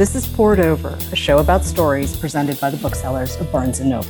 This is Poured Over, a show about stories presented by the booksellers of Barnes & Noble.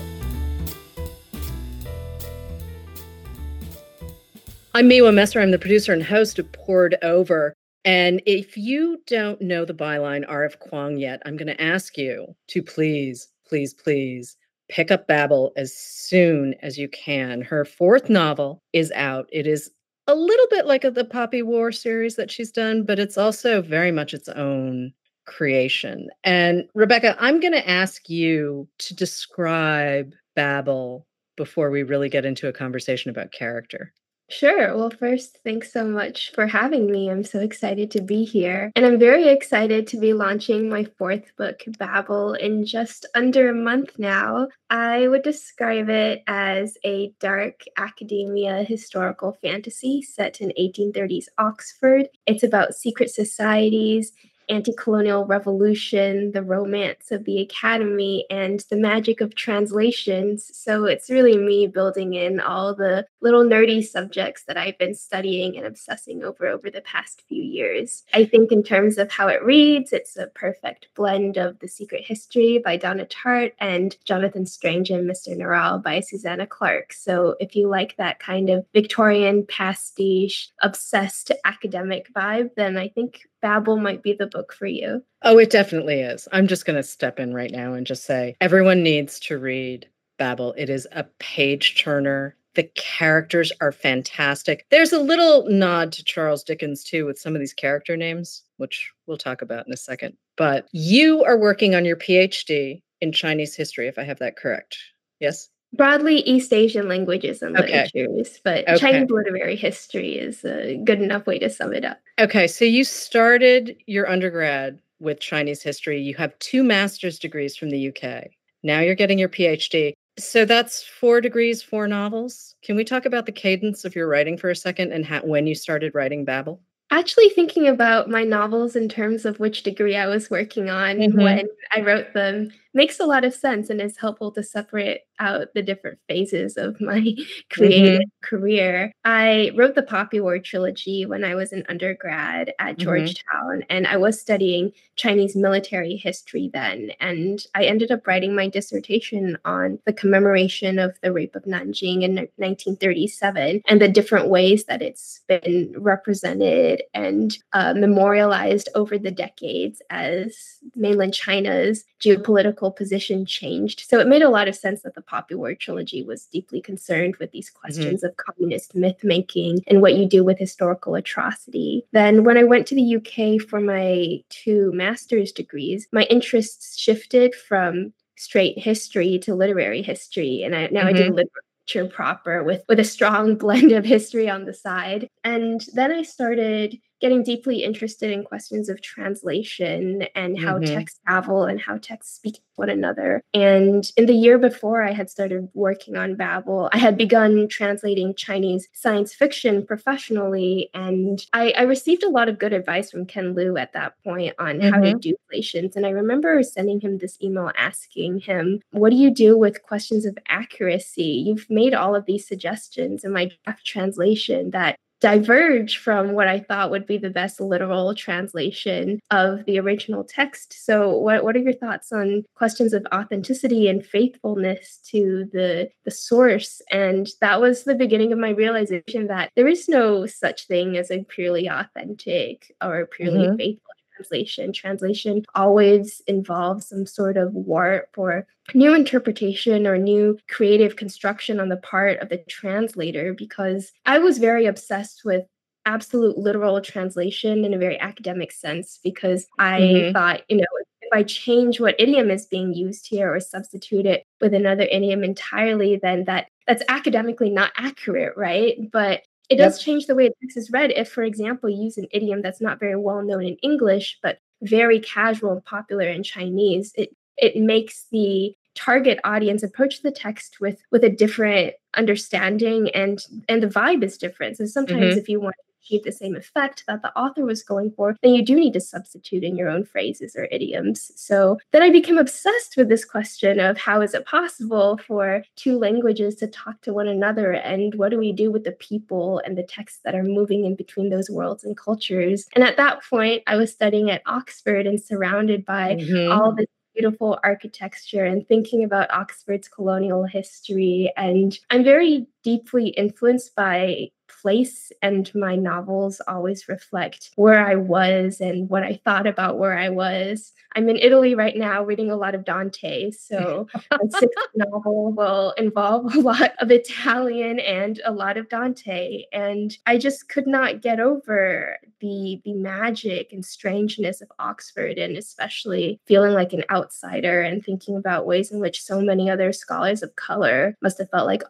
I'm Miwa Messer. I'm the producer and host of Poured Over. And if you don't know the byline R.F. Kuang yet, I'm going to ask you to please, please, please pick up Babel as soon as you can. Her fourth novel is out. It is a little bit like the Poppy War series that she's done, but it's also very much its own creation. And Rebecca, I'm going to ask you to describe Babel before we really get into a conversation about character. Sure. Well, first, thanks so much for having me. I'm so excited to be here. And I'm very excited to be launching my fourth book, Babel, in just under a month now. I would describe it as a dark academia historical fantasy set in 1830s Oxford. It's about secret societies anti colonial revolution, the romance of the academy, and the magic of translations. So it's really me building in all the little nerdy subjects that I've been studying and obsessing over over the past few years. I think, in terms of how it reads, it's a perfect blend of The Secret History by Donna Tartt and Jonathan Strange and Mr. Norrell by Susanna Clarke. So if you like that kind of Victorian pastiche, obsessed academic vibe, then I think Babel might be the book for you. Oh, it definitely is. I'm just going to step in right now and just say everyone needs to read Babel. It is a page turner. The characters are fantastic. There's a little nod to Charles Dickens too with some of these character names, which we'll talk about in a second. But you are working on your PhD in Chinese history, if I have that correct. Yes? Broadly East Asian languages and okay. literatures, but okay. Chinese literary history is a good enough way to sum it up. Okay, so you started your undergrad with Chinese history. You have two master's degrees from the UK. Now you're getting your PhD. So that's four degrees, four novels. Can we talk about the cadence of your writing for a second and how, when you started writing Babel? Actually, thinking about my novels in terms of which degree I was working on mm-hmm. when I wrote them makes a lot of sense and is helpful to separate out the different phases of my creative mm-hmm. career. I wrote the Poppy War trilogy when I was an undergrad at mm-hmm. Georgetown, and I was studying Chinese military history then. And I ended up writing my dissertation on the commemoration of the rape of Nanjing in 1937 and the different ways that it's been represented and uh, memorialized over the decades as mainland China's geopolitical political position changed. So it made a lot of sense that the Poppy War trilogy was deeply concerned with these mm-hmm. questions mm-hmm. of communist myth making and what you do with historical atrocity. Then, when I went to the UK for my two master's degrees, my interests shifted from straight history to literary history. And I, now mm-hmm. I do mm-hmm. literature proper with, with a strong blend of history on the side. And then I started getting deeply interested in questions of translation and how mm-hmm. texts travel and how texts speak to one another. And in the year before I had started working on Babel, I had begun translating Chinese science fiction professionally. And I, I received a lot of good advice from Ken Liu at that point on mm-hmm. how to mm-hmm. do relations. And I remember sending him this email asking him, What do you do with questions of accuracy? You've made all of these suggestions in my draft translation that diverge from what I thought would be the best literal translation of the original text. So what, what are your thoughts on questions of authenticity and faithfulness to the the source? And that was the beginning of my realization that there is no such thing as a purely authentic or purely mm-hmm. faithful translation. Translation always involves some sort of warp or new interpretation or new creative construction on the part of the translator because I was very obsessed with absolute literal translation in a very academic sense because I mm-hmm. thought, you know, if I change what idiom is being used here or substitute it with another idiom entirely, then that that's academically not accurate, right? But it does yep. change the way a text is read if, for example, you use an idiom that's not very well known in English, but very casual and popular in Chinese. It it makes the target audience approach the text with with a different understanding and and the vibe is different so sometimes mm-hmm. if you want achieve the same effect that the author was going for, then you do need to substitute in your own phrases or idioms. So then I became obsessed with this question of how is it possible for two languages to talk to one another and what do we do with the people and the texts that are moving in between those worlds and cultures? And at that point, I was studying at Oxford and surrounded by mm-hmm. all this beautiful architecture and thinking about Oxford's colonial history. And I'm very deeply influenced by place and my novels always reflect where I was and what I thought about where I was. I'm in Italy right now reading a lot of Dante, so my sixth novel will involve a lot of Italian and a lot of Dante and I just could not get over the the magic and strangeness of Oxford and especially feeling like an outsider and thinking about ways in which so many other scholars of color must have felt like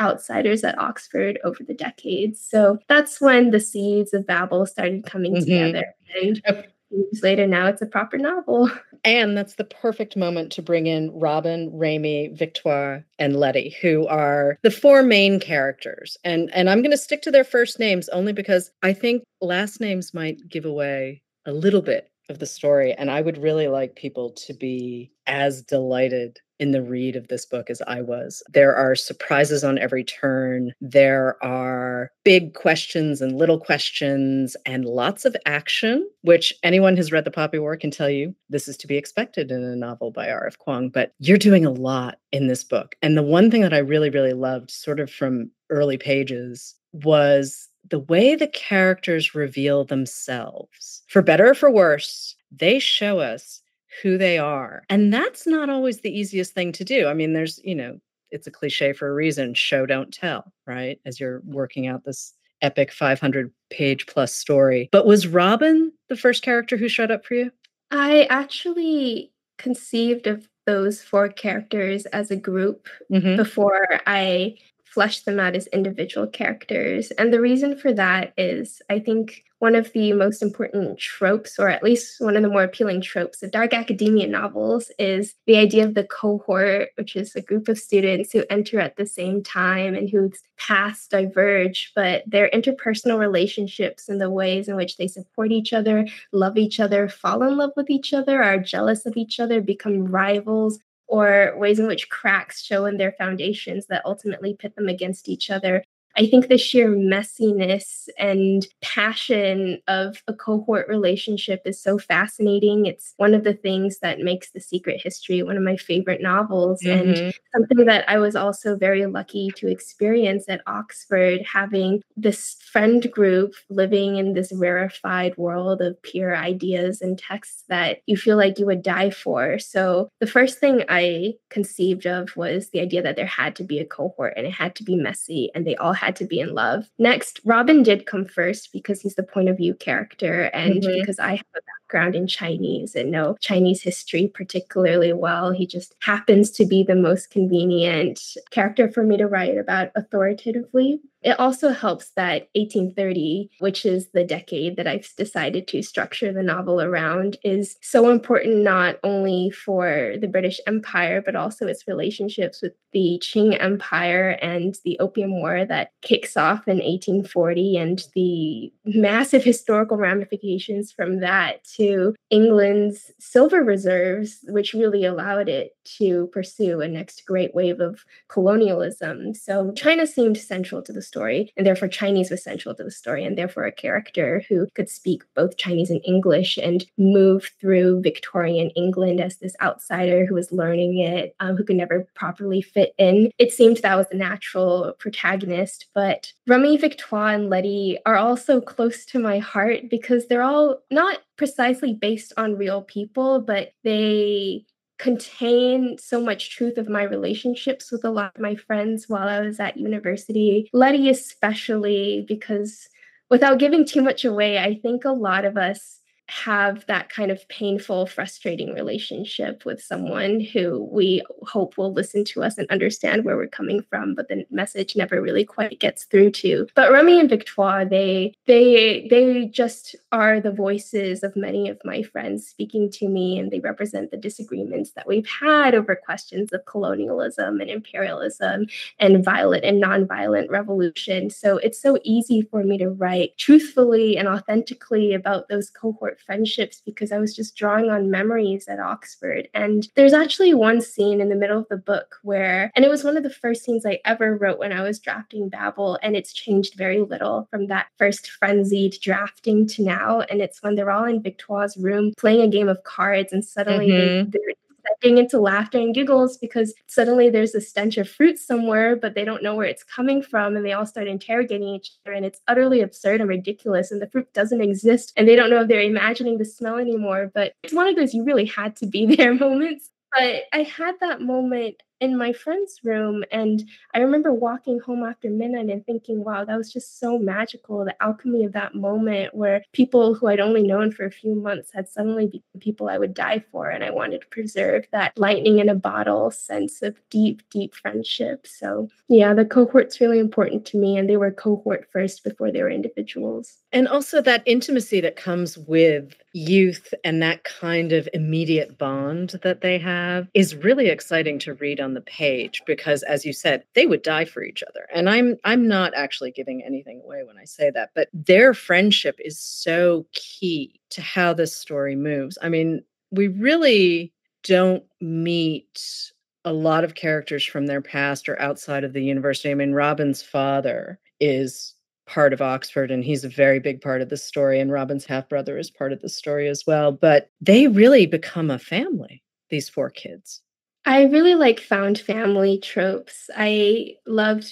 outsiders at Oxford over the decades. So that's when the seeds of Babel started coming mm-hmm. together. And years later, now it's a proper novel. And that's the perfect moment to bring in Robin, Remy, Victoire, and Letty, who are the four main characters. And and I'm going to stick to their first names only because I think last names might give away a little bit of the story. And I would really like people to be as delighted in the read of this book as I was. There are surprises on every turn. There are big questions and little questions and lots of action, which anyone who's read The Poppy War can tell you this is to be expected in a novel by R.F. Kuang. But you're doing a lot in this book. And the one thing that I really, really loved, sort of from early pages, was the way the characters reveal themselves. For better or for worse, they show us who they are. And that's not always the easiest thing to do. I mean, there's, you know, it's a cliche for a reason show, don't tell, right? As you're working out this epic 500 page plus story. But was Robin the first character who showed up for you? I actually conceived of those four characters as a group mm-hmm. before I flesh them out as individual characters. And the reason for that is I think one of the most important tropes, or at least one of the more appealing tropes of dark academia novels, is the idea of the cohort, which is a group of students who enter at the same time and whose paths diverge, but their interpersonal relationships and the ways in which they support each other, love each other, fall in love with each other, are jealous of each other, become rivals, or ways in which cracks show in their foundations that ultimately pit them against each other I think the sheer messiness and passion of a cohort relationship is so fascinating. It's one of the things that makes The Secret History one of my favorite novels, mm-hmm. and something that I was also very lucky to experience at Oxford, having this friend group living in this rarefied world of pure ideas and texts that you feel like you would die for. So, the first thing I conceived of was the idea that there had to be a cohort and it had to be messy, and they all had had to be in love. Next, Robin did come first because he's the point of view character and mm-hmm. because I have a background in Chinese and know Chinese history particularly well. He just happens to be the most convenient character for me to write about authoritatively. It also helps that 1830, which is the decade that I've decided to structure the novel around, is so important not only for the British Empire, but also its relationships with the Qing Empire and the Opium War that kicks off in 1840 and the massive historical ramifications from that to England's silver reserves, which really allowed it to pursue a next great wave of colonialism. So China seemed central to the story, and therefore Chinese was central to the story, and therefore a character who could speak both Chinese and English and move through Victorian England as this outsider who was learning it, um, who could never properly fit in. It seemed that was the natural protagonist, but Remy Victoire and Letty are also close to my heart because they're all not precisely based on real people, but they contain so much truth of my relationships with a lot of my friends while I was at university. Letty, especially, because without giving too much away, I think a lot of us have that kind of painful, frustrating relationship with someone who we hope will listen to us and understand where we're coming from, but the message never really quite gets through to. But Remy and Victoire, they they they just are the voices of many of my friends speaking to me, and they represent the disagreements that we've had over questions of colonialism and imperialism and violent and nonviolent revolution. So it's so easy for me to write truthfully and authentically about those cohort friendships because I was just drawing on memories at Oxford. And there's actually one scene in the middle of the book where, and it was one of the first scenes I ever wrote when I was drafting Babel, and it's changed very little from that first frenzied drafting to now. And it's when they're all in Victoire's room playing a game of cards, and suddenly mm-hmm. they, they're getting into laughter and giggles because suddenly there's a stench of fruit somewhere, but they don't know where it's coming from. And they all start interrogating each other. And it's utterly absurd and ridiculous. And the fruit doesn't exist. And they don't know if they're imagining the smell anymore. But it's one of those you really had to be there moments. But I had that moment in my friend's room. And I remember walking home after midnight and thinking, wow, that was just so magical. The alchemy of that moment where people who I'd only known for a few months had suddenly become people I would die for. And I wanted to preserve that lightning in a bottle sense of deep, deep friendship. So, yeah, the cohort's really important to me. And they were cohort first before they were individuals. And also that intimacy that comes with youth and that kind of immediate bond that they have is really exciting to read on the page because as you said they would die for each other and i'm i'm not actually giving anything away when i say that but their friendship is so key to how this story moves i mean we really don't meet a lot of characters from their past or outside of the university i mean robin's father is part of Oxford, and he's a very big part of the story. And Robin's half brother is part of the story as well. But they really become a family, these four kids. I really like found family tropes. I loved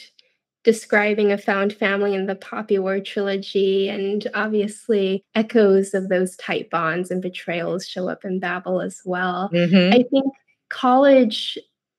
describing a found family in the Poppy War trilogy, and obviously echoes of those tight bonds and betrayals show up in Babel as well. Mm-hmm. I think college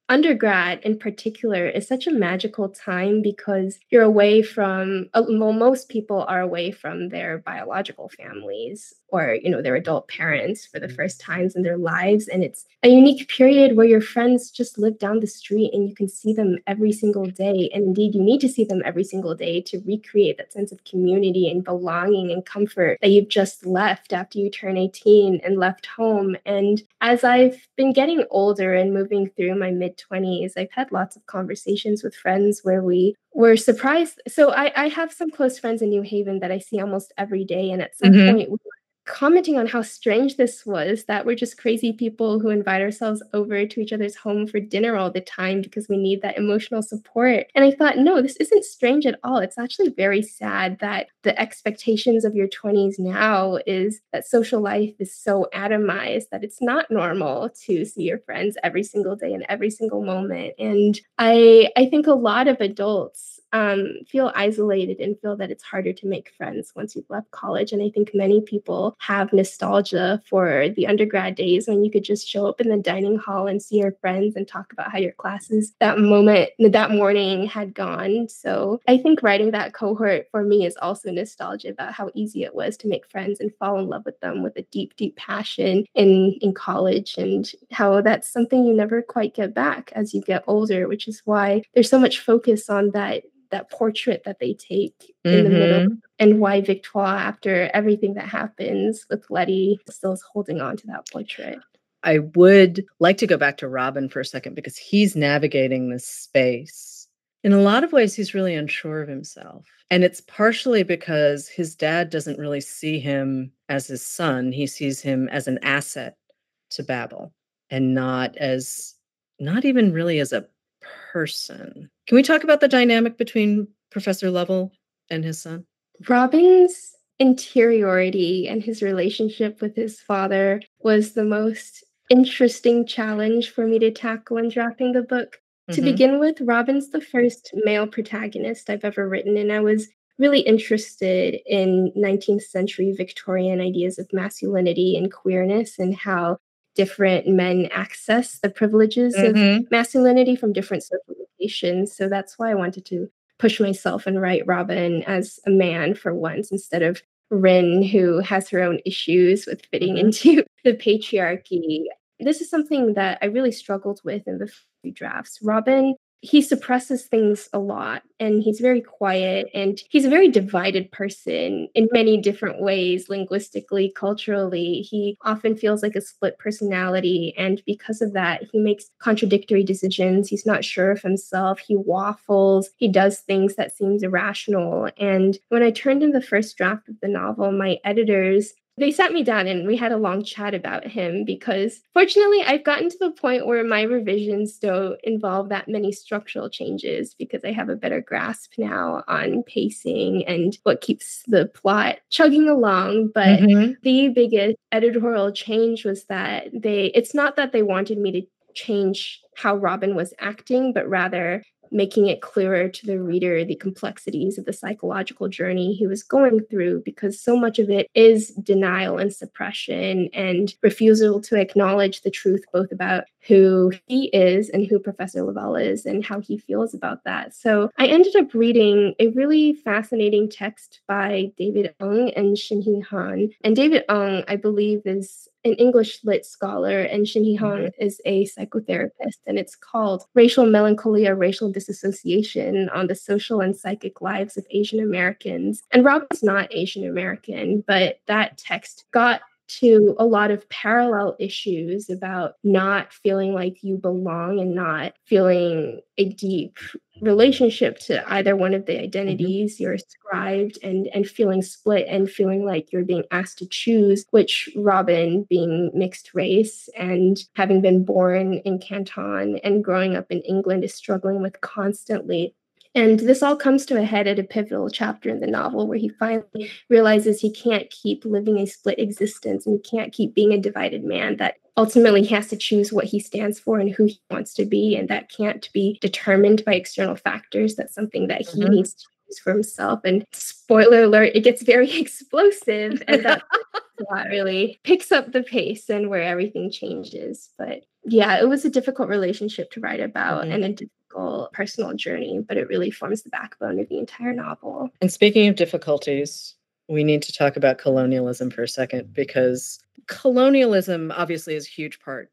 undergrad in particular is such a magical time because you're away from uh, well most people are away from their biological families or you know their adult parents for the mm-hmm. first times in their lives. And it's a unique period where your friends just live down the street and you can see them every single day. And indeed you need to see them every single day to recreate that sense of community and belonging and comfort that you've just left after you turn 18 and left home. And as i've been getting older and moving through my mid 20s i've had lots of conversations with friends where we were surprised so I, I have some close friends in new haven that i see almost every day and at some mm-hmm. point we were commenting on how strange this was that we're just crazy people who invite ourselves over to each other's home for dinner all the time because we need that emotional support. And I thought, no, this isn't strange at all. It's actually very sad that the expectations of your 20s now is that social life is so atomized that it's not normal to see your friends every single day and every single moment. And I I think a lot of adults um, feel isolated and feel that it's harder to make friends once you've left college. And I think many people have nostalgia for the undergrad days when you could just show up in the dining hall and see your friends and talk about how your classes that moment, that morning had gone. So I think writing that cohort for me is also nostalgia about how easy it was to make friends and fall in love with them with a deep, deep passion in, in college and how that's something you never quite get back as you get older, which is why there's so much focus on that that portrait that they take in mm-hmm. the middle mm-hmm. and why Victoire, after everything that happens with Letty, still is holding on to that portrait. I would like to go back to Robin for a second because he's navigating this space. In a lot of ways, he's really unsure of himself. And it's partially because his dad doesn't really see him as his son. He sees him as an asset to Babel and not as, not even really as a person. Can we talk about the dynamic between Professor Lovell and his son? Robin's interiority and his relationship with his father was the most interesting challenge for me to tackle in drafting the book. Mm-hmm. To begin with, Robin's the first male protagonist I've ever written, and I was really interested in 19th century Victorian ideas of masculinity and queerness and how different men access the privileges mm-hmm. of masculinity from different social locations. So that's why I wanted to push myself and write Robin as a man for once instead of Rin, who has her own issues with fitting mm-hmm. into the patriarchy. This is something that I really struggled with in the few drafts. Robin he suppresses things a lot and he's very quiet and he's a very divided person in many different ways linguistically culturally. He often feels like a split personality and because of that he makes contradictory decisions. He's not sure of himself. He waffles. He does things that seems irrational. And when i turned in the first draft of the novel my editors they sat me down and we had a long chat about him because fortunately I've gotten to the point where my revisions don't involve that many structural changes because I have a better grasp now on pacing and what keeps the plot chugging along. But mm-hmm. the biggest editorial change was that they, it's not that they wanted me to change how Robin was acting, but rather making it clearer to the reader the complexities of the psychological journey he was going through because so much of it is denial and suppression and refusal to acknowledge the truth both about who he is and who Professor Lovell is and how he feels about that. So I ended up reading a really fascinating text by David Eng and Shinhee Han. And David Eng, I believe, is an English lit scholar, and Shinhee Han mm-hmm. is a psychotherapist. And it's called Racial Melancholia, Racial Disassociation on the Social and Psychic Lives of Asian Americans. And Rob is not Asian American, but that text got to a lot of parallel issues about not feeling like you belong and not feeling a deep relationship to either one of the mm-hmm. identities mm-hmm. you're ascribed and and feeling split and feeling like you're being asked to choose which robin being mixed race and having been born in canton and growing up in england is struggling with constantly and this all comes to a head at a pivotal chapter in the novel where he finally realizes he can't keep living a split existence and he can't keep being a divided man, that ultimately he has to choose what he stands for and who he wants to be. And that can't be determined by external factors. That's something that he mm-hmm. needs to choose for himself. And spoiler alert, it gets very explosive. And that really picks up the pace and where everything changes. But yeah, it was a difficult relationship to write about mm-hmm. and a difficult personal journey, but it really forms the backbone of the entire novel. And speaking of difficulties, we need to talk about colonialism for a second because colonialism obviously is a huge part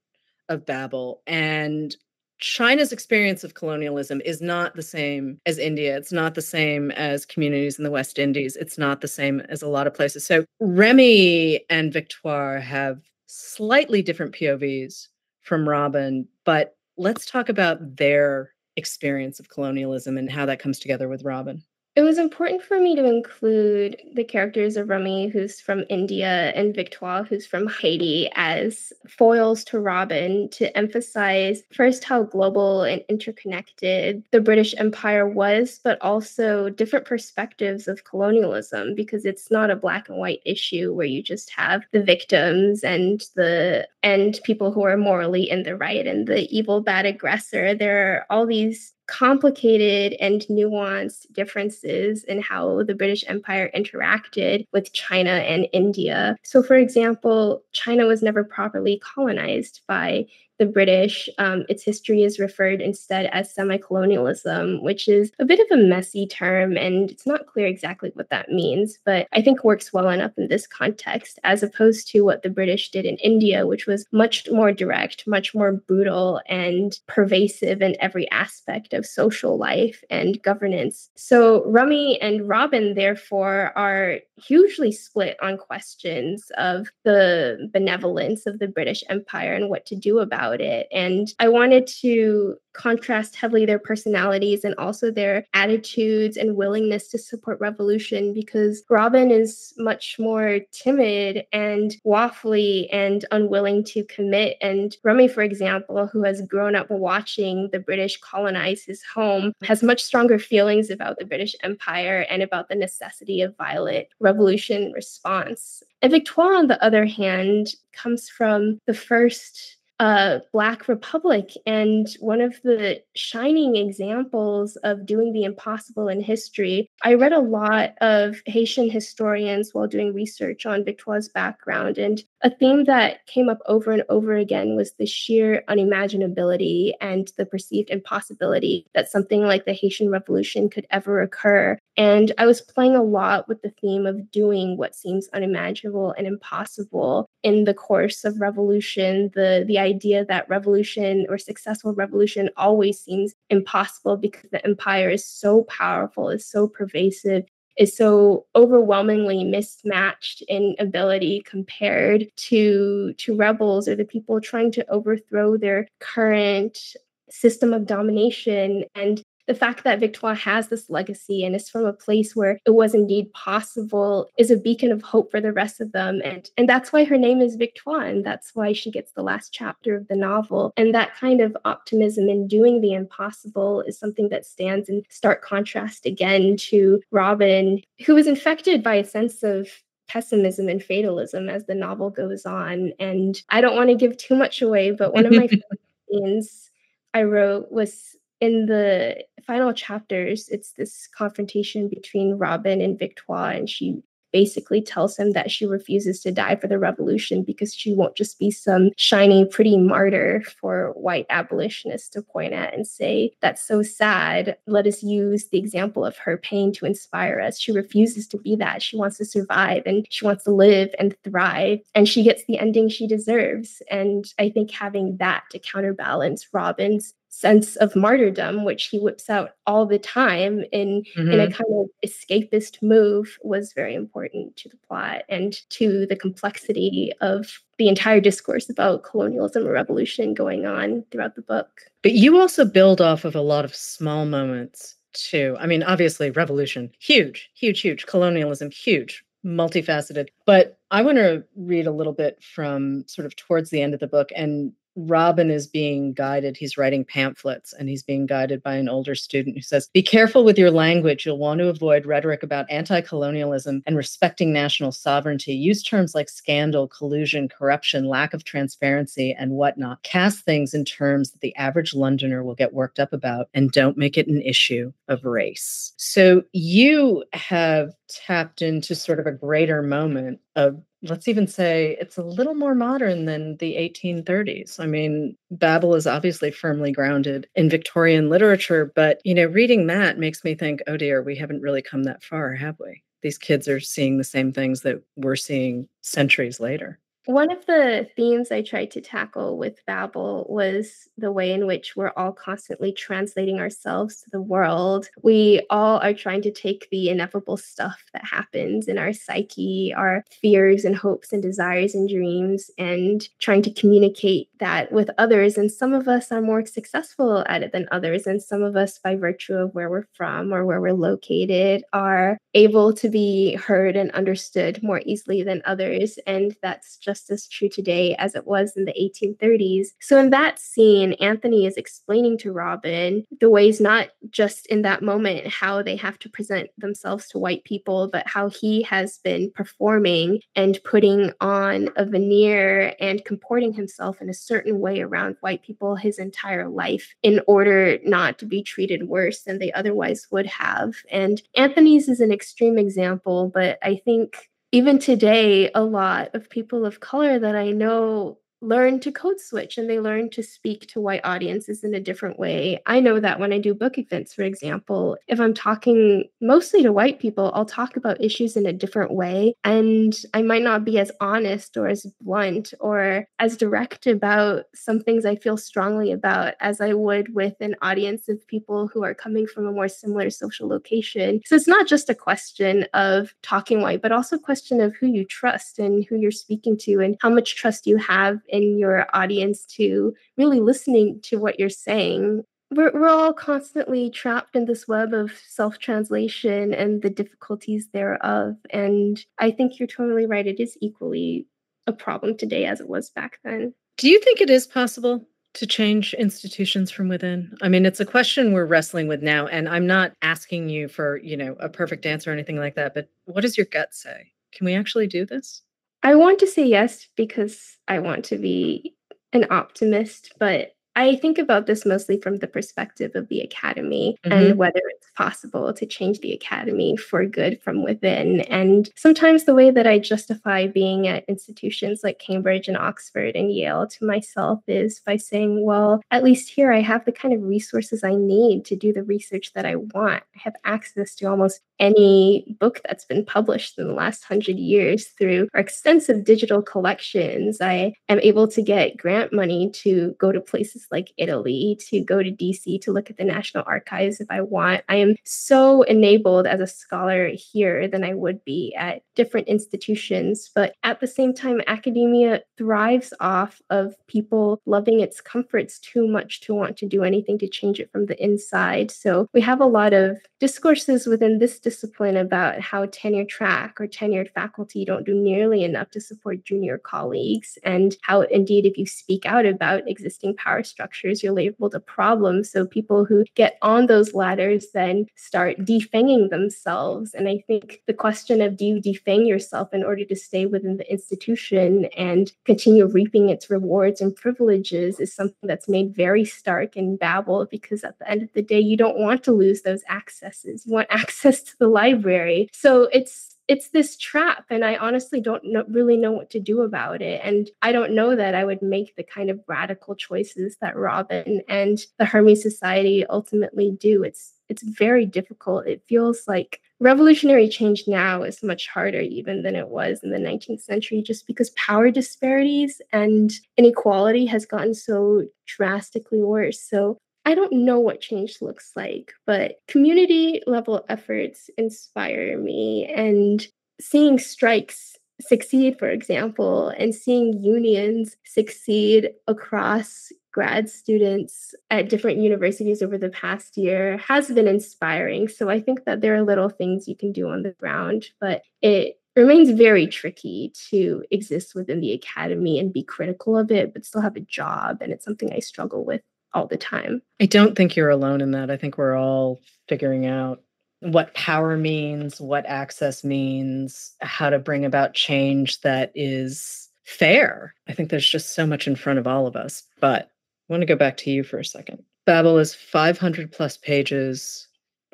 of Babel. And China's experience of colonialism is not the same as India. It's not the same as communities in the West Indies. It's not the same as a lot of places. So Remy and Victoire have slightly different POVs from Robin, but let's talk about their experience of colonialism and how that comes together with Robin. It was important for me to include the characters of Remy, who's from India, and Victoire, who's from Haiti, as foils to Robin to emphasize first how global and interconnected the British Empire was, but also different perspectives of colonialism, because it's not a black and white issue where you just have the victims and the and people who are morally in the right and the evil bad aggressor. There are all these complicated and nuanced differences in how the British Empire interacted with China and India. So, for example, China was never properly colonized by the British, um, its history is referred instead as semi colonialism, which is a bit of a messy term and it's not clear exactly what that means, but I think works well enough in this context, as opposed to what the British did in India, which was much more direct, much more brutal, and pervasive in every aspect of social life and governance. So, Remy and Robin, therefore, are hugely split on questions of the benevolence of the British Empire and what to do about about it. And I wanted to contrast heavily their personalities and also their attitudes and willingness to support revolution because Robin is much more timid and waffly and unwilling to commit. And Remy, for example, who has grown up watching the British colonize his home, has much stronger feelings about the British Empire and about the necessity of violent revolution response. And Victoire, on the other hand, comes from the first a Black republic. And one of the shining examples of doing the impossible in history, I read a lot of Haitian historians while doing research on Victoire's background. And a theme that came up over and over again was the sheer unimaginability and the perceived impossibility that something like the Haitian Revolution could ever occur. And I was playing a lot with the theme of doing what seems unimaginable and impossible in the course of revolution. The, the idea that revolution or successful revolution always seems impossible because the empire is so powerful, is so pervasive, is so overwhelmingly mismatched in ability compared to to rebels or the people trying to overthrow their current system of domination. And the fact that Victoire has this legacy and is from a place where it was indeed possible is a beacon of hope for the rest of them. And, and that's why her name is Victoire. And that's why she gets the last chapter of the novel. And that kind of optimism in doing the impossible is something that stands in stark contrast again to Robin, who is infected by a sense of pessimism and fatalism as the novel goes on. And I don't want to give too much away, but one of my scenes I wrote was in the final chapters, it's this confrontation between Robin and Victoire, and she basically tells him that she refuses to die for the revolution because she won't just be some shiny, pretty martyr for white abolitionists to point at and say, That's so sad. Let us use the example of her pain to inspire us. She refuses to be that. She wants to survive and she wants to live and thrive. And she gets the ending she deserves. And I think having that to counterbalance Robin's sense of martyrdom, which he whips out all the time in mm-hmm. in a kind of escapist move, was very important to the plot and to the complexity of the entire discourse about colonialism and revolution going on throughout the book. But you also build off of a lot of small moments too. I mean, obviously, revolution, huge, huge, huge. Colonialism, huge, multifaceted. But I want to read a little bit from sort of towards the end of the book and Robin is being guided. He's writing pamphlets and he's being guided by an older student who says, Be careful with your language. You'll want to avoid rhetoric about anti colonialism and respecting national sovereignty. Use terms like scandal, collusion, corruption, lack of transparency, and whatnot. Cast things in terms that the average Londoner will get worked up about and don't make it an issue of race. So you have tapped into sort of a greater moment of let's even say it's a little more modern than the 1830s. I mean, Babel is obviously firmly grounded in Victorian literature, but you know, reading that makes me think, oh dear, we haven't really come that far, have we? These kids are seeing the same things that we're seeing centuries later. One of the themes I tried to tackle with Babel was the way in which we're all constantly translating ourselves to the world. We all are trying to take the ineffable stuff that happens in our psyche, our fears and hopes and desires and dreams, and trying to communicate that with others. And some of us are more successful at it than others. And some of us, by virtue of where we're from or where we're located, are able to be heard and understood more easily than others. And that's just just as true today as it was in the 1830s. So, in that scene, Anthony is explaining to Robin the ways not just in that moment how they have to present themselves to white people, but how he has been performing and putting on a veneer and comporting himself in a certain way around white people his entire life in order not to be treated worse than they otherwise would have. And Anthony's is an extreme example, but I think even today, a lot of people of color that I know learn to code switch and they learn to speak to white audiences in a different way. I know that when I do book events, for example, if I'm talking mostly to white people, I'll talk about issues in a different way. And I might not be as honest or as blunt or as direct about some things I feel strongly about as I would with an audience of people who are coming from a more similar social location. So it's not just a question of talking white, but also a question of who you trust and who you're speaking to and how much trust you have in your audience to really listening to what you're saying. We're, we're all constantly trapped in this web of self translation and the difficulties thereof. And I think you're totally right. It is equally a problem today as it was back then. Do you think it is possible to change institutions from within? I mean, it's a question we're wrestling with now, and I'm not asking you for, you know, a perfect answer or anything like that, but what does your gut say? Can we actually do this? I want to say yes because I want to be an optimist, but I think about this mostly from the perspective of the academy mm-hmm. and whether it's possible to change the academy for good from within. And sometimes the way that I justify being at institutions like Cambridge and Oxford and Yale to myself is by saying, well, at least here I have the kind of resources I need to do the research that I want. I have access to almost any book that's been published in the last hundred years through our extensive digital collections. I am able to get grant money to go to places like Italy, to go to DC to look at the National Archives if I want. I am so enabled as a scholar here than I would be at different institutions. But at the same time, academia thrives off of people loving its comforts too much to want to do anything to change it from the inside. So we have a lot of discourses within this discipline about how tenure track or tenured faculty don't do nearly enough to support junior colleagues, and how indeed, if you speak out about existing power structures, you're labeled a problem. So people who get on those ladders then start defanging themselves. And I think the question of do you defang yourself in order to stay within the institution and continue reaping its rewards and privileges is something that's made very stark in Babel because at the end of the day, you don't want to lose those accesses. You want access to the library. So it's it's this trap and i honestly don't know, really know what to do about it and i don't know that i would make the kind of radical choices that robin and the hermes society ultimately do. It's it's very difficult. It feels like revolutionary change now is much harder even than it was in the 19th century just because power disparities and inequality has gotten so drastically worse. So I don't know what change looks like, but community level efforts inspire me. And seeing strikes succeed, for example, and seeing unions succeed across grad students at different universities over the past year has been inspiring. So I think that there are little things you can do on the ground, but it remains very tricky to exist within the academy and be critical of it, but still have a job. And it's something I struggle with all the time. I don't think you're alone in that. I think we're all figuring out what power means, what access means, how to bring about change that is fair. I think there's just so much in front of all of us. But I want to go back to you for a second. Babel is 500 plus pages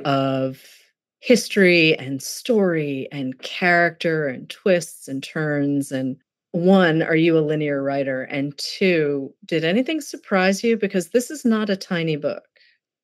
of history and story and character and twists and turns and one, are you a linear writer? And two, did anything surprise you? Because this is not a tiny book,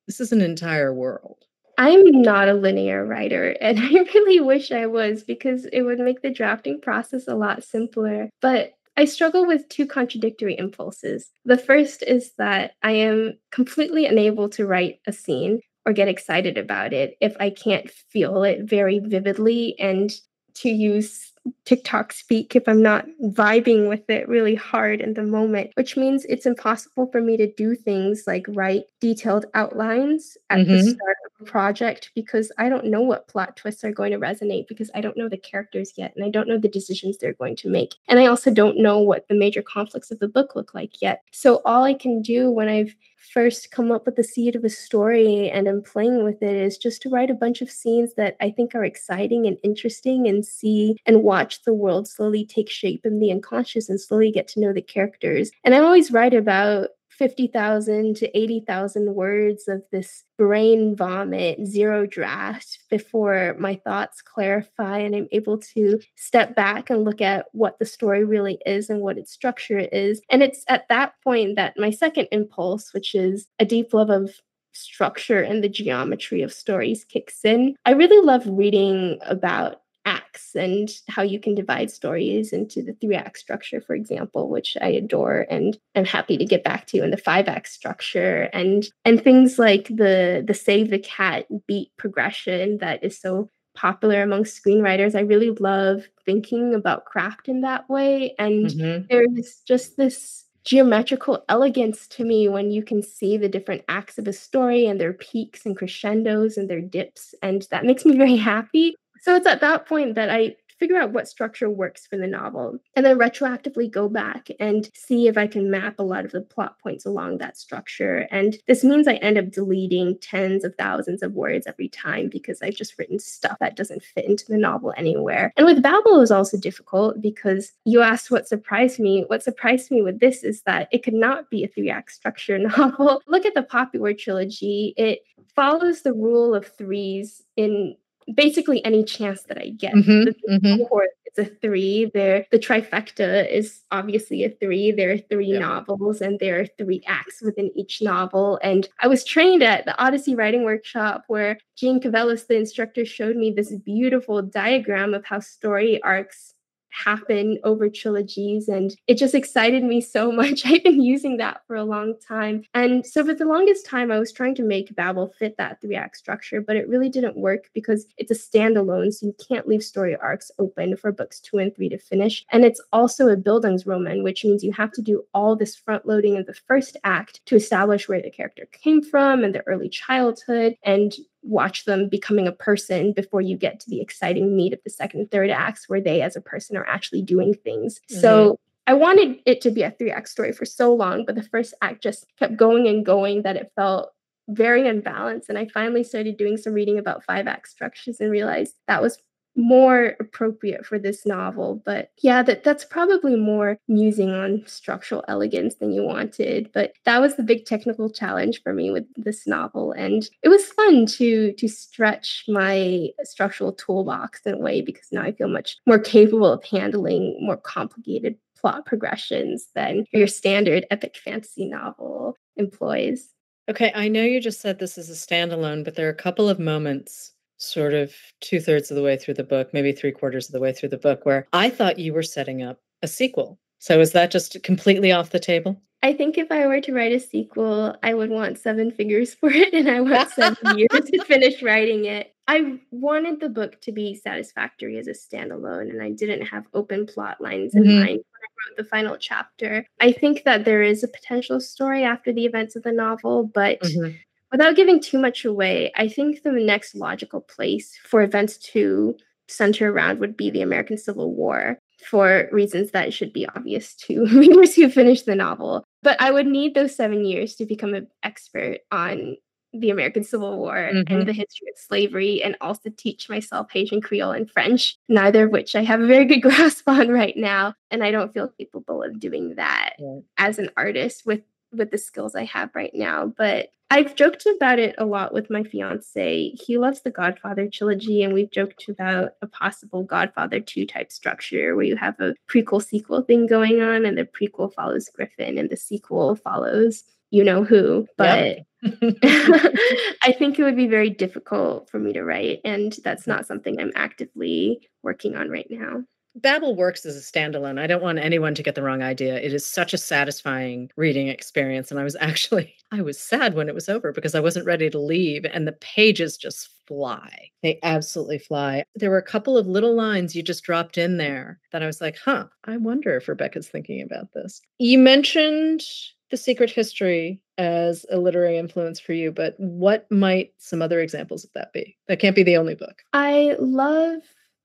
this is an entire world. I'm not a linear writer, and I really wish I was because it would make the drafting process a lot simpler. But I struggle with two contradictory impulses. The first is that I am completely unable to write a scene or get excited about it if I can't feel it very vividly and to use TikTok speak if I'm not vibing with it really hard in the moment, which means it's impossible for me to do things like write detailed outlines at mm-hmm. the start of a project because I don't know what plot twists are going to resonate because I don't know the characters yet and I don't know the decisions they're going to make. And I also don't know what the major conflicts of the book look like yet. So all I can do when I've first come up with the seed of a story and am playing with it is just to write a bunch of scenes that I think are exciting and interesting and see and watch the world slowly take shape in the unconscious and slowly get to know the characters. And I always write about 50,000 to 80,000 words of this brain vomit, zero draft before my thoughts clarify and I'm able to step back and look at what the story really is and what its structure is. And it's at that point that my second impulse, which is a deep love of structure and the geometry of stories, kicks in. I really love reading about acts and how you can divide stories into the three act structure, for example, which I adore and I'm happy to get back to, and the five act structure and and things like the the save the cat beat progression that is so popular among screenwriters. I really love thinking about craft in that way. And mm-hmm. there's just this geometrical elegance to me when you can see the different acts of a story and their peaks and crescendos and their dips. And that makes me very happy. So it's at that point that I figure out what structure works for the novel, and then retroactively go back and see if I can map a lot of the plot points along that structure. And this means I end up deleting tens of thousands of words every time because I've just written stuff that doesn't fit into the novel anywhere. And with Babel, it was also difficult because you asked what surprised me. What surprised me with this is that it could not be a three act structure novel. Look at the Poppy trilogy. It follows the rule of threes in basically any chance that I get. Mm-hmm, the mm-hmm. cohort is a three. There, the trifecta is obviously a three. There are three yeah. novels, and there are three acts within each novel. And I was trained at the Odyssey Writing Workshop, where Jeanne Cavelos, the instructor, showed me this beautiful diagram of how story arcs happen over trilogies. And it just excited me so much. I've been using that for a long time. And so for the longest time, I was trying to make Babel fit that three act structure, but it really didn't work because it's a standalone. So you can't leave story arcs open for books two and three to finish. And it's also a Bildungsroman, which means you have to do all this front loading in the first act to establish where the character came from and their early childhood and watch them becoming a person before you get to the exciting meat of the second and third acts where they as a person are actually doing things. Mm-hmm. So I wanted it to be a three act story for so long, but the first act just kept going and going that it felt very unbalanced. And I finally started doing some reading about five act structures and realized that was more appropriate for this novel. But yeah, that that's probably more musing on structural elegance than you wanted. But that was the big technical challenge for me with this novel. And it was fun to to stretch my structural toolbox in a way because now I feel much more capable of handling more complicated plot progressions than your standard epic fantasy novel employs. Okay, I know you just said this is a standalone, but there are a couple of moments sort of two thirds of the way through the book, maybe three quarters of the way through the book, where I thought you were setting up a sequel. So is that just completely off the table? I think if I were to write a sequel, I would want seven figures for it and I want seven years to finish writing it. I wanted the book to be satisfactory as a standalone, and I didn't have open plot lines in mm-hmm. mind when I wrote the final chapter. I think that there is a potential story after the events of the novel, but mm-hmm. Without giving too much away, I think the next logical place for events to center around would be the American Civil War for reasons that should be obvious to readers who finish the novel. But I would need those seven years to become an expert on the American Civil War mm-hmm. and the history of slavery, and also teach myself Haitian Creole and French, neither of which I have a very good grasp on right now. And I don't feel capable of doing that yeah. as an artist with with the skills I have right now. But I've joked about it a lot with my fiance. He loves the Godfather trilogy, and we've joked about a possible Godfather 2 type structure where you have a prequel sequel thing going on, and the prequel follows Griffin, and the sequel follows you know who. But. I think it would be very difficult for me to write, and that's not something I'm actively working on right now. Babel works as a standalone. I don't want anyone to get the wrong idea. It is such a satisfying reading experience. And I was actually, I was sad when it was over because I wasn't ready to leave. And the pages just fly. They absolutely fly. There were a couple of little lines you just dropped in there that I was like, huh, I wonder if Rebecca's thinking about this. You mentioned the secret history as a literary influence for you, but what might some other examples of that be? That can't be the only book. I love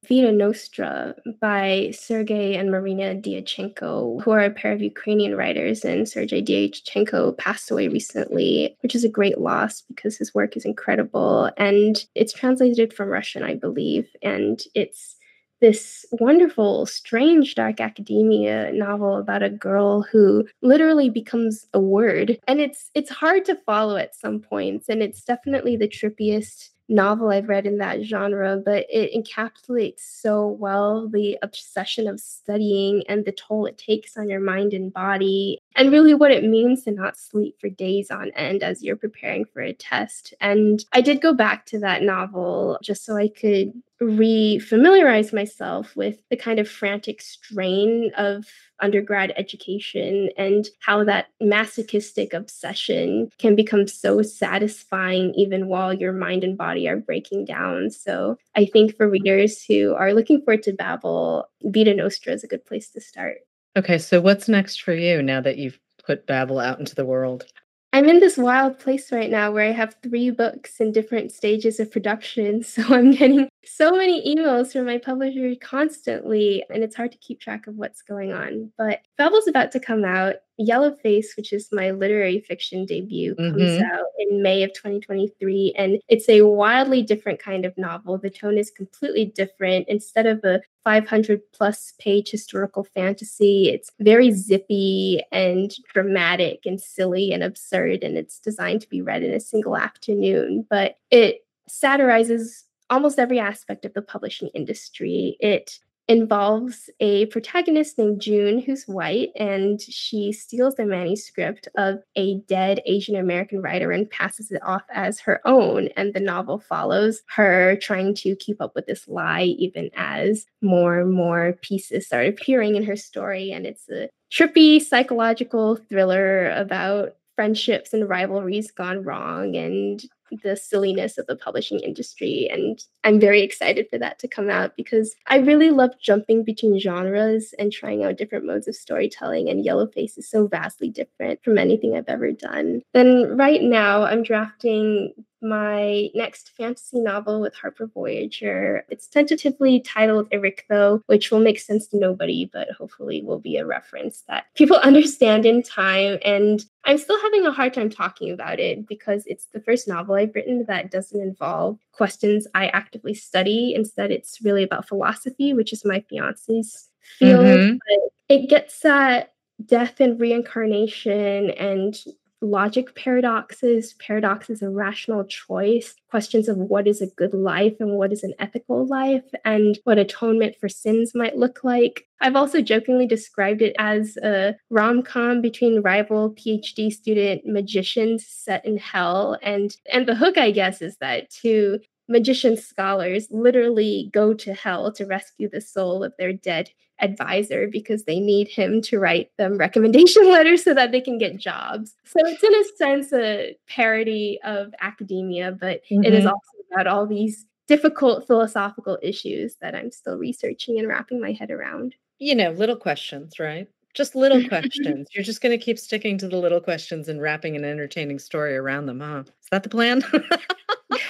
Vita Nostra by Sergei and Marina Dyachenko, who are a pair of Ukrainian writers. And Sergei Dyachenko passed away recently, which is a great loss because his work is incredible. And it's translated from Russian, I believe. And it's this wonderful, strange dark academia novel about a girl who literally becomes a word. And it's it's hard to follow at some points. And it's definitely the trippiest novel I've read in that genre, but it encapsulates so well the obsession of studying and the toll it takes on your mind and body, and really what it means to not sleep for days on end as you're preparing for a test. And I did go back to that novel just so I could re-familiarize myself with the kind of frantic strain of undergrad education and how that masochistic obsession can become so satisfying even while your mind and body are breaking down. So I think for readers who are looking forward to Babel, Vita Nostra is a good place to start. Okay, so what's next for you now that you've put Babel out into the world? I'm in this wild place right now where I have three books in different stages of production. So I'm getting so many emails from my publisher constantly, and it's hard to keep track of what's going on. But Babel's about to come out. Yellowface, which is my literary fiction debut, comes mm-hmm. out in May of 2023. And it's a wildly different kind of novel. The tone is completely different. Instead of a 500 plus page historical fantasy, it's very zippy and dramatic and silly and absurd. And it's designed to be read in a single afternoon. But it satirizes almost every aspect of the publishing industry. It involves a protagonist named June who's white, and she steals the manuscript of a dead Asian American writer and passes it off as her own. And the novel follows her trying to keep up with this lie, even as more and more pieces start appearing in her story. And it's a trippy psychological thriller about friendships and rivalries gone wrong and the silliness of the publishing industry. And I'm very excited for that to come out because I really love jumping between genres and trying out different modes of storytelling. And Yellowface is so vastly different from anything I've ever done. Then right now, I'm drafting my next fantasy novel with Harper Voyager. It's tentatively titled Erichtho, which will make sense to nobody, but hopefully will be a reference that people understand in time. And I'm still having a hard time talking about it because it's the first novel I've written that doesn't involve questions I actively study. Instead, it's really about philosophy, which is my fiance's field. Mm-hmm. But it gets at death and reincarnation and logic paradoxes, paradoxes of rational choice, questions of what is a good life and what is an ethical life, and what atonement for sins might look like. I've also jokingly described it as a rom com between rival PhD student magicians set in hell. And, and the hook, I guess, is that two magician scholars literally go to hell to rescue the soul of their dead advisor because they need him to write them recommendation letters so that they can get jobs. So it's in a sense a parody of academia, but mm-hmm. it is mm-hmm. also about all these difficult philosophical issues that I'm still researching and wrapping my head around. You know, little questions, right? Just little questions. You're just going to keep sticking to the little questions and wrapping an entertaining story around them, huh? Is that the plan?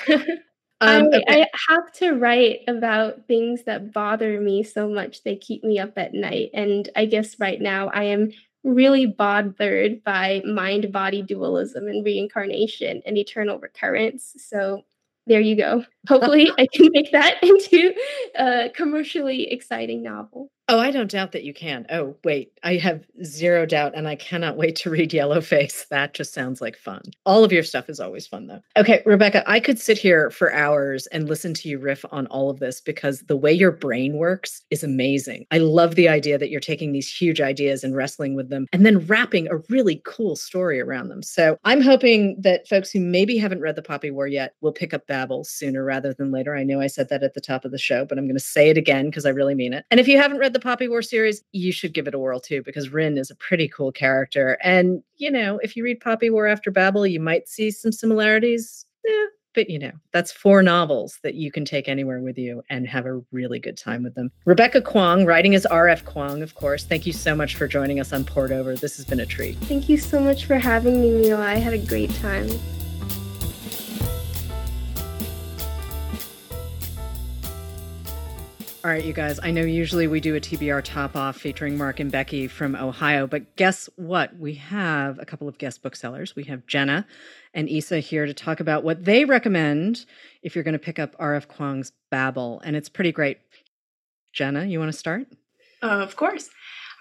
Um, I, okay. I have to write about things that bother me so much they keep me up at night. And I guess right now I am really bothered by mind body dualism and reincarnation and eternal recurrence. So there you go. Hopefully, I can make that into a commercially exciting novel. Oh, I don't doubt that you can. Oh, wait, I have zero doubt, and I cannot wait to read Yellowface. That just sounds like fun. All of your stuff is always fun, though. Okay, Rebecca, I could sit here for hours and listen to you riff on all of this because the way your brain works is amazing. I love the idea that you're taking these huge ideas and wrestling with them and then wrapping a really cool story around them. So I'm hoping that folks who maybe haven't read The Poppy War yet will pick up Babel sooner rather than later. I know I said that at the top of the show, but I'm going to say it again because I really mean it. And if you haven't read the Poppy War series, you should give it a whirl too, because Rin is a pretty cool character. And, you know, if you read Poppy War after Babel, you might see some similarities. Yeah, but you know, that's four novels that you can take anywhere with you and have a really good time with them. Rebecca Kuang, writing as R.F. Kuang, of course. Thank you so much for joining us on Poured Over. This has been a treat. Thank you so much for having me, Miwa. I had a great time. All right, you guys, I know usually we do a TBR top off featuring Mark and Becky from Ohio, but guess what? We have a couple of guest booksellers. We have Jenna and Isa here to talk about what they recommend if you're going to pick up R.F. Kuang's Babel, and it's pretty great. Jenna, you want to start? Uh, of course.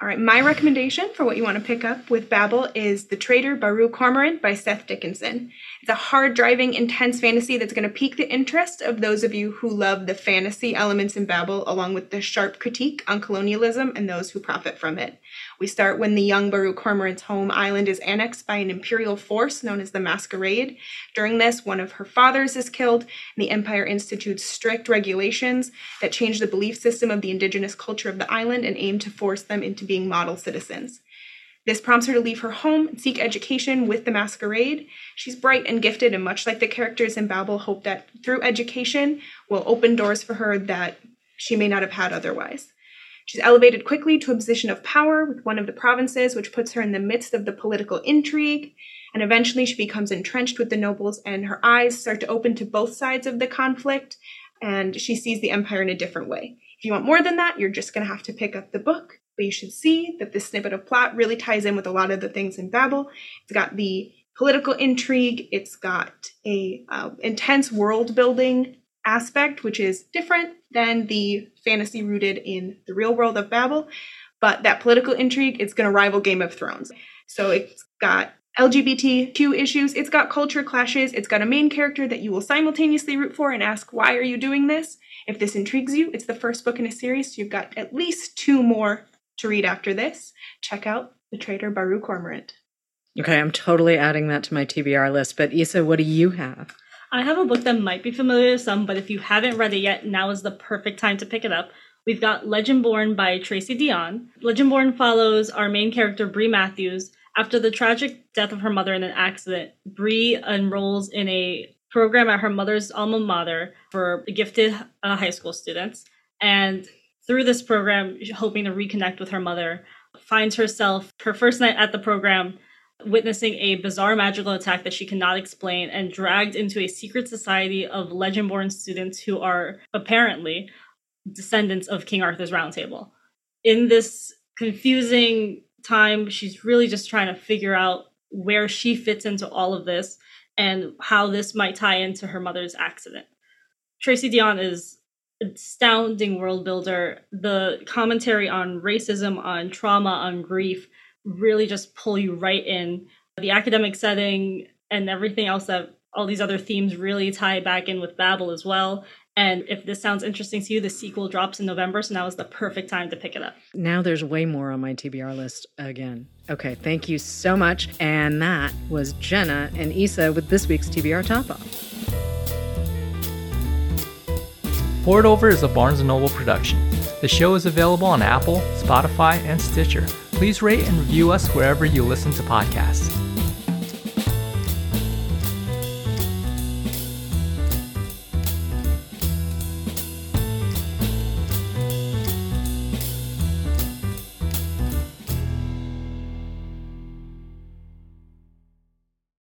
All right, my recommendation for what you want to pick up with Babel is The Traitor Baru Cormorant by Seth Dickinson. It's a hard driving, intense fantasy that's going to pique the interest of those of you who love the fantasy elements in Babel, along with the sharp critique on colonialism and those who profit from it. We start when the young Baru Cormorant's home island is annexed by an imperial force known as the Masquerade. During this, one of her fathers is killed, and the Empire institutes strict regulations that change the belief system of the indigenous culture of the island and aim to force them into being model citizens. This prompts her to leave her home and seek education with the masquerade. She's bright and gifted, and much like the characters in Babel, hope that through education will open doors for her that she may not have had otherwise. She's elevated quickly to a position of power with one of the provinces, which puts her in the midst of the political intrigue. And eventually she becomes entrenched with the nobles, and her eyes start to open to both sides of the conflict, and she sees the empire in a different way. If you want more than that, you're just going to have to pick up the book. But you should see that this snippet of plot really ties in with a lot of the things in Babel. It's got the political intrigue, it's got a uh, intense world building aspect, which is different than the fantasy rooted in the real world of Babel. But that political intrigue it's going to rival Game of Thrones. So it's got LGBTQ issues, it's got culture clashes, it's got a main character that you will simultaneously root for and ask, why are you doing this? If this intrigues you, it's the first book in a series, so you've got at least two more to read after this. Check out The Traitor Baru Cormorant. Okay, I'm totally adding that to my TBR list. But Isa, what do you have? I have a book that might be familiar to some, but if you haven't read it yet, now is the perfect time to pick it up. We've got Legendborn by Tracy Deonn. Legendborn follows our main character, Bree Matthews. After the tragic death of her mother in an accident, Bree enrolls in a program at her mother's alma mater for gifted uh, high school students. And through this program, hoping to reconnect with her mother, finds herself her first night at the program witnessing a bizarre magical attack that she cannot explain and dragged into a secret society of legend-born students who are apparently descendants of King Arthur's Round Table. In this confusing time, she's really just trying to figure out where she fits into all of this and how this might tie into her mother's accident. Tracy Deonn is astounding world builder. The commentary on racism, on trauma, on grief really just pull you right in. The academic setting and everything else that all these other themes really tie back in with Babel as well. And if this sounds interesting to you, the sequel drops in November, so now is the perfect time to pick it up. Now there's way more on my TBR list again. Okay, thank you so much. And that was Jenna and Isa with this week's TBR Top Off. Poured Over is a Barnes & Noble production. The show is available on Apple, Spotify, and Stitcher please rate and review us wherever you listen to podcasts.